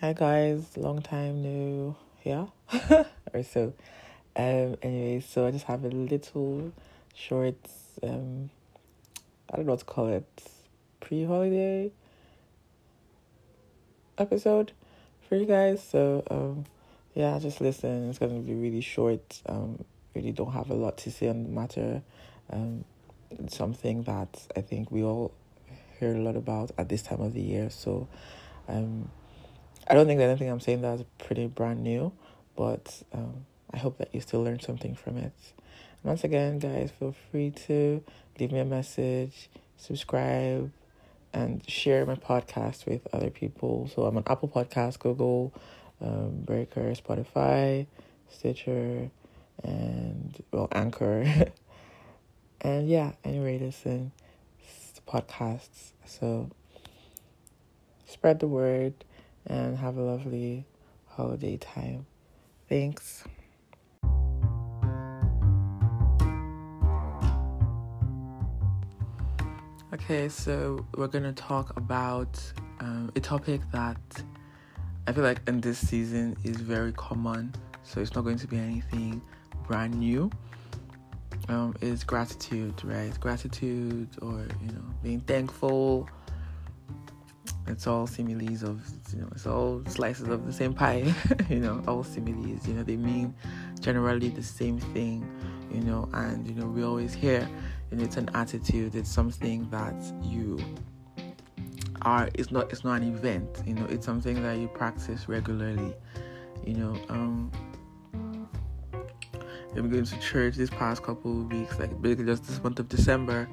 Hi guys, long time no here or so. Um anyway, so I just have a little short um I don't know what to call it pre holiday episode for you guys. So um yeah, just listen. It's gonna be really short. Um really don't have a lot to say on the matter. Um something that I think we all hear a lot about at this time of the year. So um I don't think that anything I'm saying that's pretty brand new, but um, I hope that you still learned something from it. Once again, guys, feel free to leave me a message, subscribe, and share my podcast with other people. So I'm on Apple Podcasts, Google, um, Breaker, Spotify, Stitcher, and well, Anchor. and yeah, anyway, listen, podcasts. So spread the word and have a lovely holiday time. Thanks. Okay, so we're going to talk about um, a topic that I feel like in this season is very common, so it's not going to be anything brand new. Um, is gratitude, right? Gratitude, or you know, being thankful it's all similes of you know it's all slices of the same pie you know all similes you know they mean generally the same thing you know and you know we always hear you know it's an attitude it's something that you are it's not it's not an event you know it's something that you practice regularly you know um I've been going to church this past couple of weeks like basically just this month of December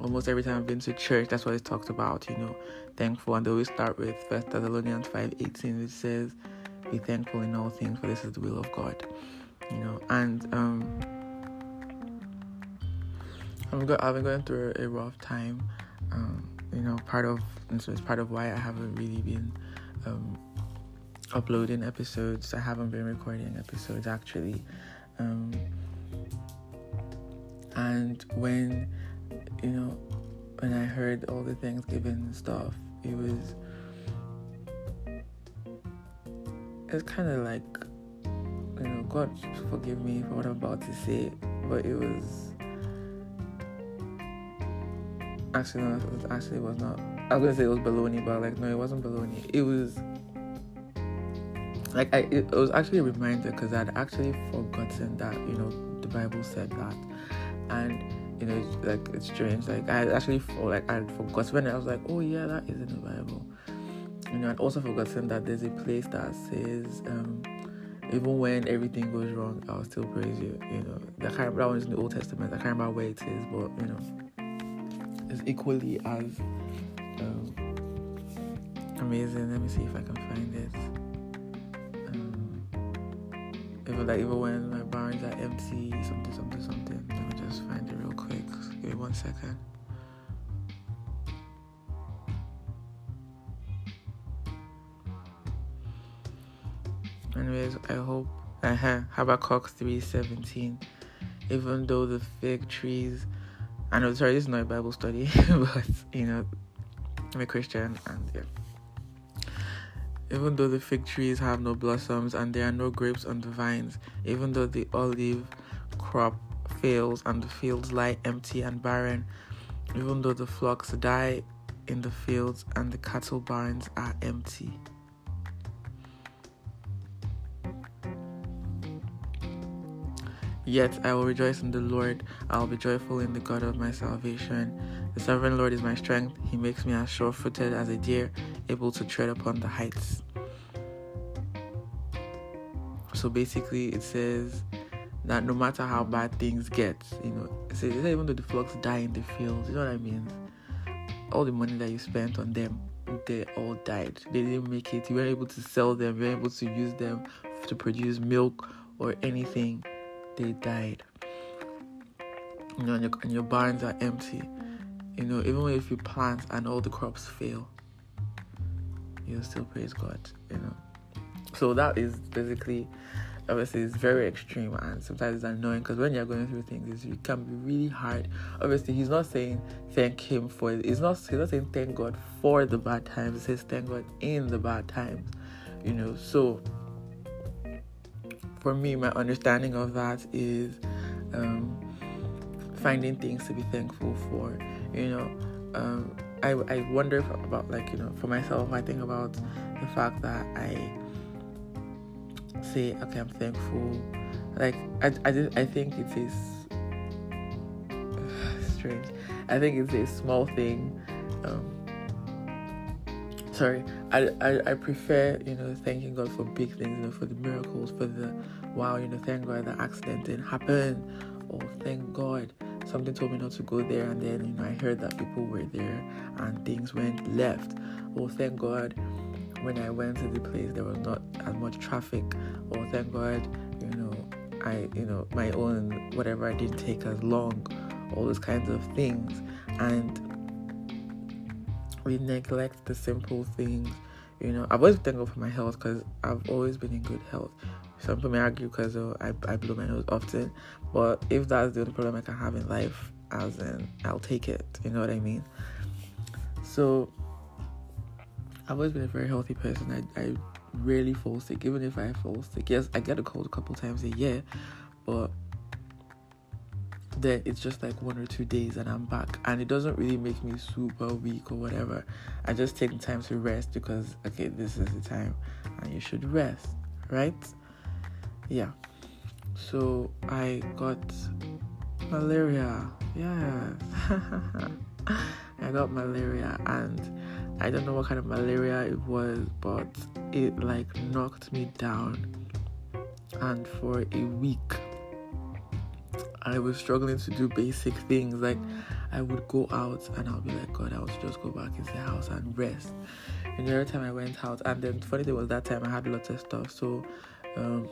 almost every time I've been to church, that's what it's talked about, you know, thankful. And they always start with First Thessalonians 5 18, which says, Be thankful in all things, for this is the will of God. You know, and um I'm go- I've been going through a rough time. Um, you know, part of and so it's part of why I haven't really been um uploading episodes. I haven't been recording episodes actually. Um and when you know, when I heard all the Thanksgiving stuff, it was it's kind of like you know, God forgive me for what I'm about to say, but it was actually no, it was, actually it was not. I was gonna say it was baloney, but like no, it wasn't baloney. It was like I, it, was actually a reminder because I'd actually forgotten that you know the Bible said that, and you know, it's, like it's strange. Like I actually for like I forgot when I was like, oh yeah, that is in the Bible. You know, I'd also forgotten that there's a place that says, um, even when everything goes wrong, I'll still praise you. You know, kind of that one's in the Old Testament. I can't remember where it is, but you know, it's equally as um, amazing. Let me see if I can find it. Um, even like even when my barns are empty, something, something, something. One second. Anyways, I hope uh-huh, Habakkuk 3.17 Even though the fig trees I know sorry this is not a Bible study, but you know I'm a Christian and yeah. Even though the fig trees have no blossoms and there are no grapes on the vines, even though the olive crop fails and the fields lie empty and barren, even though the flocks die in the fields and the cattle barns are empty. Yet I will rejoice in the Lord. I will be joyful in the God of my salvation. The sovereign Lord is my strength. He makes me as sure footed as a deer, able to tread upon the heights. So basically, it says, that no matter how bad things get, you know, so even though the flocks die in the fields, you know what I mean? All the money that you spent on them, they all died. They didn't make it. You weren't able to sell them. You weren't able to use them to produce milk or anything. They died. You know, and your, and your barns are empty. You know, even if you plant and all the crops fail, you'll still praise God. You know, So that is basically obviously it's very extreme and sometimes it's annoying because when you're going through things it can be really hard. Obviously he's not saying thank him for it. He's not he's not saying thank god for the bad times. He says thank god in the bad times you know. So for me my understanding of that is um, finding things to be thankful for you know. Um, I, I wonder about like you know for myself i think about the fact that i say, okay, I'm thankful. Like I, I, I think it is strange. I think it's a small thing. Um, sorry, I, I, I prefer you know thanking God for big things, you know, for the miracles, for the wow, you know, thank God the accident didn't happen, or thank God something told me not to go there, and then you know I heard that people were there and things went left. Oh, thank God when I went to the place, there was not as much traffic. Oh, thank God, you know, I, you know, my own whatever I didn't take as long, all those kinds of things, and we neglect the simple things. You know, I've always been thankful for my health because I've always been in good health. Some people may argue because oh, I, I blow my nose often, but if that's the only problem I can have in life, as in, I'll take it. You know what I mean? So I've always been a very healthy person. I, I rarely fall sick, even if I fall sick. Yes, I get a cold a couple times a year, but then it's just like one or two days and I'm back. And it doesn't really make me super weak or whatever. I just take the time to rest because, okay, this is the time and you should rest, right? Yeah. So I got malaria. Yeah. I got malaria and I don't know what kind of malaria it was, but it like knocked me down. And for a week, I was struggling to do basic things. Like, I would go out and I'll be like, God, I would just go back into the house and rest. And every time I went out, and then the funny thing was that time I had lots of stuff. So, um,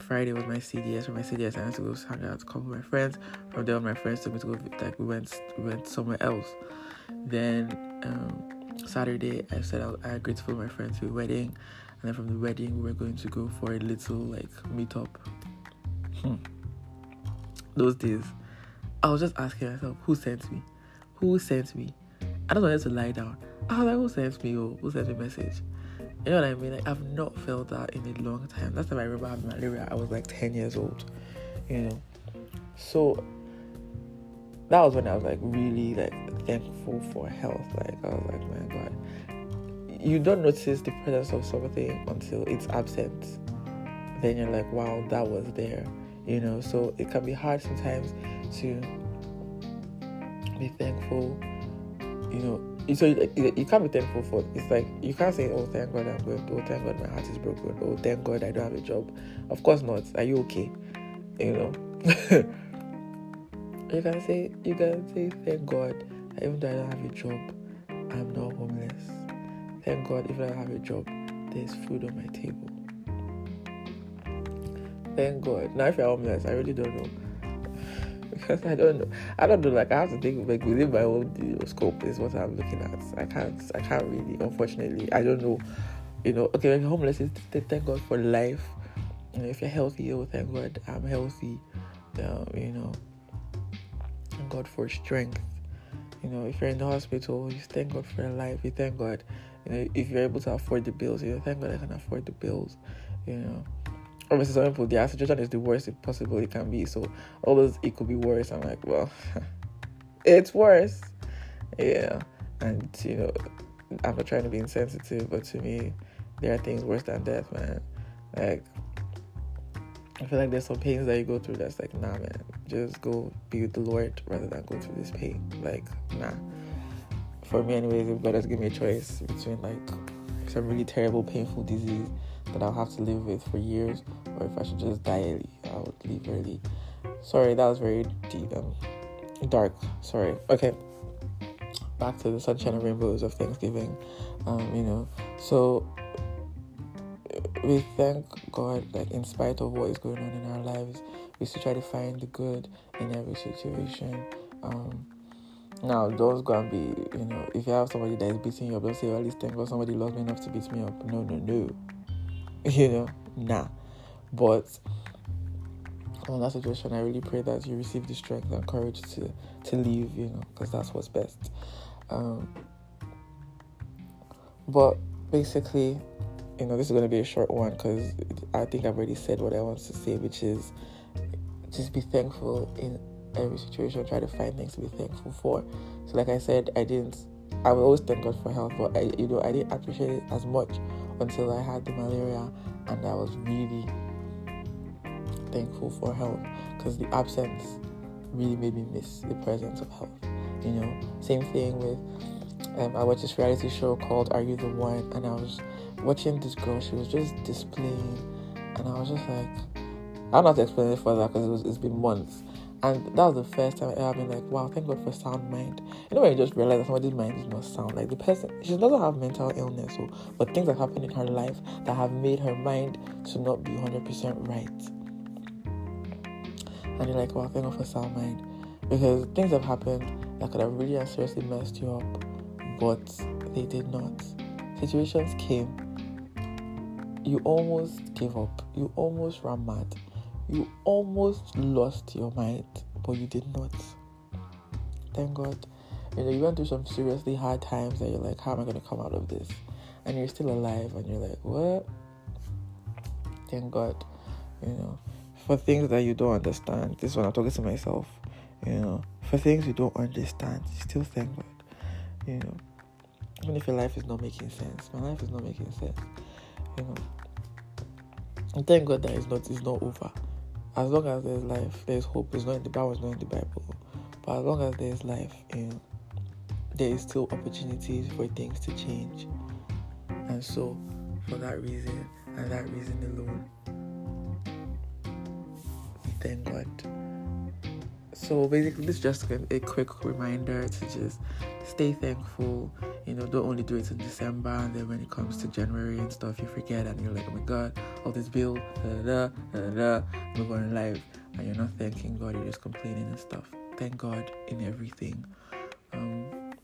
Friday was my CDS. My CDS, I went to go hang out, come with my friends. From there, my friends took me to go. Like we went, we went somewhere else. Then um, Saturday, I said I, I agreed to follow my friend to a wedding, and then from the wedding, we were going to go for a little like meetup. Hmm. Those days, I was just asking myself, who sent me? Who sent me? I don't wanted to lie down. I was like, who sent me? Oh, who sent me a message? You know what I mean? Like I've not felt that in a long time. Last time I remember having malaria, I was like 10 years old. You know, so that was when I was like really like thankful for health. Like I was like, my God, you don't notice the presence of something until it's absent. Then you're like, wow, that was there. You know, so it can be hard sometimes to be thankful. You know, so you, you can't be thankful for. It's like you can't say, "Oh, thank God I'm good." Oh, thank God my heart is broken. Oh, thank God I don't have a job. Of course not. Are you okay? You know. you can say, you can say, thank God even though I don't have a job, I'm not homeless. Thank God, even though I have a job, there's food on my table. Thank God. Now, if you're homeless, I really don't know. because I don't know. I don't know. Like I have to think like within my own scope is what I'm looking at. I can't. I can't really. Unfortunately, I don't know. You know. Okay, like homeless is thank God for life. You know, if you're healthy, oh thank God I'm healthy. Um, you know. Thank God for strength. You know, if you're in the hospital, you thank God for your life. You thank God. You know, if you're able to afford the bills, you know, thank God I can afford the bills. You know, obviously some people their situation is the worst it possibly can be. So all those it could be worse. I'm like, well, it's worse. Yeah, and you know, I'm not trying to be insensitive, but to me, there are things worse than death, man. Like I feel like there's some pains that you go through that's like, nah, man, just go be with the Lord rather than go through this pain. Like, nah. For me, anyways, if God has given me a choice between like some really terrible, painful disease that I'll have to live with for years, or if I should just die early, I would leave early. Sorry, that was very deep, um, dark. Sorry. Okay. Back to the sunshine and rainbows of Thanksgiving. Um, you know, so we thank God that in spite of what is going on in our lives, we still try to find the good in every situation. Um, now, don't go and be, you know, if you have somebody that is beating you up, don't say, well, at least thank God somebody loves me enough to beat me up. No, no, no. you know, nah. But on that situation, I really pray that you receive the strength and courage to to leave, you know, because that's what's best. Um, but basically, you know, this is going to be a short one because I think I've already said what I want to say, which is just be thankful in every situation. Try to find things to be thankful for. So, like I said, I didn't. I will always thank God for health, but I, you know, I didn't appreciate it as much until I had the malaria, and I was really thankful for health because the absence really made me miss the presence of health. You know, same thing with um, I watched this reality show called Are You the One, and I was watching this girl. She was just displaying, and I was just like, I'm not explaining it further because it it's been months. And that was the first time I ever been like, wow, thank God for sound mind. You know when you just realize that somebody's mind is not sound. Like the person, she doesn't have mental illness, so, but things have happened in her life that have made her mind to not be 100% right. And you're like, wow, thank God for sound mind. Because things have happened that could have really and seriously messed you up, but they did not. Situations came. You almost gave up. You almost ran mad you almost lost your mind, but you did not. Thank God. You know, you went through some seriously hard times that you're like, how am I going to come out of this? And you're still alive, and you're like, what? Thank God. You know, for things that you don't understand, this one I'm talking to myself, you know, for things you don't understand, you still thank God. You know, even if your life is not making sense, my life is not making sense, you know. And thank God that it's not, it's not over as long as there's life, there's hope. It's not in the Bible, it's not in the Bible. But as long as there's life, you know, there is still opportunities for things to change. And so, for that reason and that reason alone, thank God. So basically, this is just a quick reminder to just stay thankful. You know, don't only do it in December, and then when it comes to January and stuff, you forget, and you're like, oh my God, all this bill, da da da da, on in life, and you're not thanking God, you're just complaining and stuff. Thank God in everything. Um,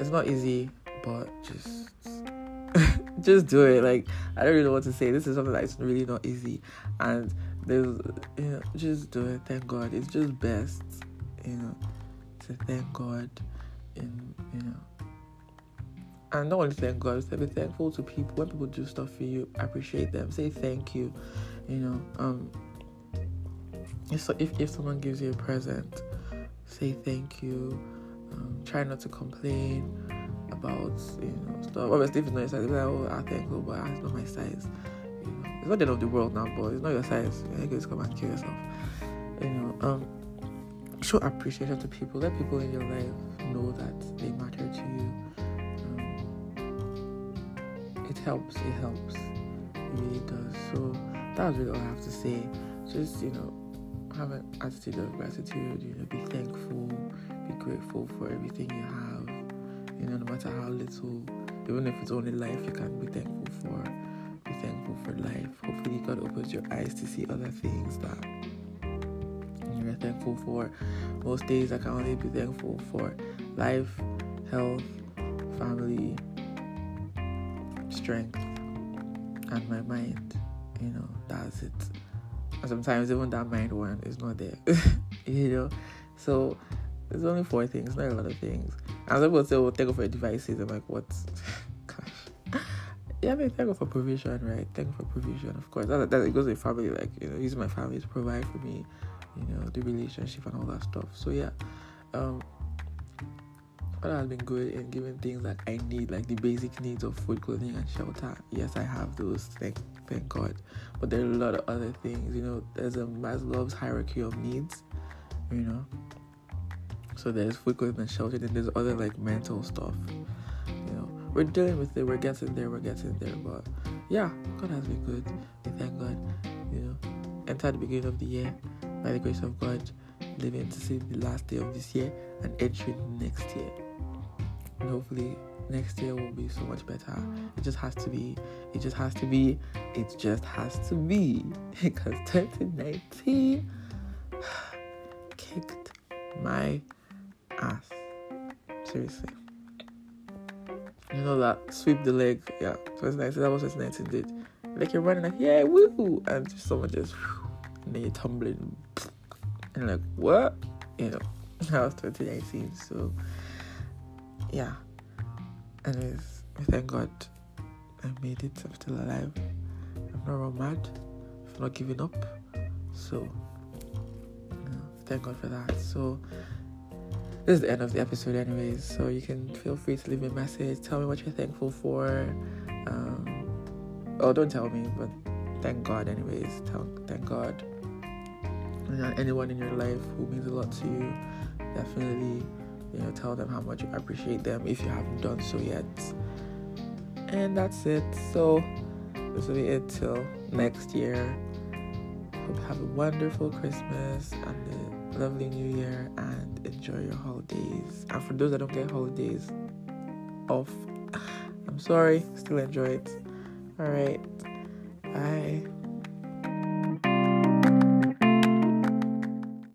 it's not easy, but just just do it. Like I don't really know what to say. This is something that's really not easy, and there's you know just do it. Thank God. It's just best, you know, to thank God, and you know, and not only thank God, but be thankful to people when people do stuff for you. Appreciate them. Say thank you. You know, um, if if if someone gives you a present, say thank you. Um, try not to complain about you know stuff. Obviously, if it's not your size, like, oh, I thank you, but it's not my size. It's not the end of the world now, but it's not your size. You just come and kill yourself. You know, um, show appreciation to people. Let people in your life know that they matter to you. Um, it helps. It helps. It really does. So that's really all I have to say. Just you know, have an attitude of gratitude. You know, be thankful. Be grateful for everything you have you know, no matter how little, even if it's only life, you can be thankful for. Thankful for life. Hopefully, God opens your eyes to see other things that you're thankful for. Most days, I can only be thankful for life, health, family, strength, and my mind. You know, that's it. And sometimes even that mind one is not there. you know, so there's only four things, not a lot of things. And some people say, "Well, thank God for devices." I'm like, "What?" Yeah, I mean, thank God for provision, right? Thank God for provision, of course. That, that it goes with family, like you know, using my family to provide for me, you know, the relationship and all that stuff. So yeah, um, God has been good in giving things that I need, like the basic needs of food, clothing, and shelter. Yes, I have those. Thank, thank God. But there are a lot of other things. You know, there's a Maslow's hierarchy of needs. You know, so there's food, clothing, and shelter, and there's other like mental stuff. We're dealing with it. We're getting there. We're getting there. But yeah, God has been good. We thank God. You know, enter the beginning of the year by the grace of God, living to see the last day of this year and entering next year. And hopefully next year will be so much better. It just has to be. It just has to be. It just has to be. Because 2019 kicked my ass. Seriously. You know that sweep the leg. Yeah, so it's nice. That was what Nineteen did. Like you're running like yeah, woo, and someone just and then you're tumbling, and like what? You know, that was 2019. So yeah, anyways, thank God I made it. I'm still alive. I'm not all mad. I'm not giving up. So thank God for that. So this is the end of the episode anyways so you can feel free to leave me a message. Tell me what you're thankful for. Um, oh don't tell me but thank god anyways. Tell, thank god anyone in your life who means a lot to you definitely you know tell them how much you appreciate them if you haven't done so yet. And that's it. So this will be it till next year. Hope you have a wonderful christmas and a lovely new year and enjoy your holidays. And for those that don't get holidays off, I'm sorry, still enjoy it. All right, bye.